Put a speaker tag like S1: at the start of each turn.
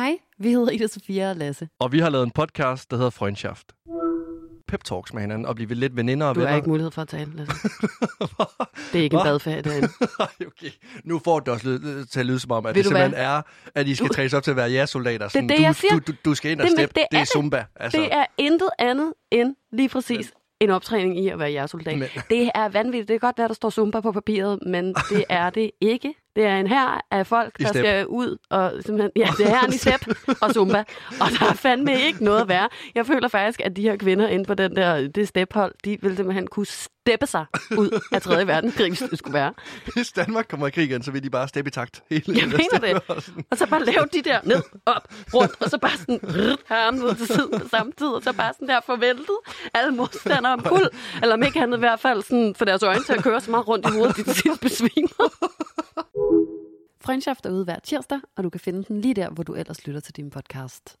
S1: Hej, vi hedder Ida Sofia og Lasse.
S2: Og vi har lavet en podcast, der hedder Freundschaft. Pep talks med hinanden og blive lidt veninder og
S1: Du
S2: venner.
S1: har ikke mulighed for at tale, Lasse. Det er ikke en
S2: Hva?
S1: badferie derinde.
S2: Ej, okay. Nu får det også lyd, til at lyde som om, at
S1: Ved
S2: det
S1: du hvad?
S2: simpelthen er, at I skal
S1: Du-
S2: trænes op til at være jeres soldater. Sådan,
S1: det,
S2: du,
S1: jeg siger.
S2: Du, du, du skal ind og
S1: Det-
S2: steppe.
S1: det
S2: Det,
S1: er
S2: er
S1: det.
S2: Zumba. Altså,
S1: Det er intet andet end lige præcis en optræning i at være jeres soldat.
S2: Men-
S1: Det er vanvittigt. Det kan godt være, der står Zumba på papiret, men det er det ikke. Det er en her af folk, der skal ud og simpelthen... Ja, det er her i step og Zumba. Og der er fandme ikke noget at være. Jeg føler faktisk, at de her kvinder inde på den der, det stephold, de vil simpelthen kunne steppe sig ud af 3. verdenskrig, hvis det skulle være.
S2: Hvis Danmark kommer i krig igen, så vil de bare steppe i takt. Hele
S1: Jeg mener det. Og så bare lave de der ned, op, rundt, og så bare sådan rrrt, armen ud til siden på samme tid, og så bare sådan der forvæltet alle modstandere om kul. Eller om ikke andet i hvert fald sådan, for deres øjne til at køre så meget rundt i hovedet, de til sidst besvimer. Freundschaft er ude hver tirsdag, og du kan finde den lige der, hvor du ellers lytter til din podcast.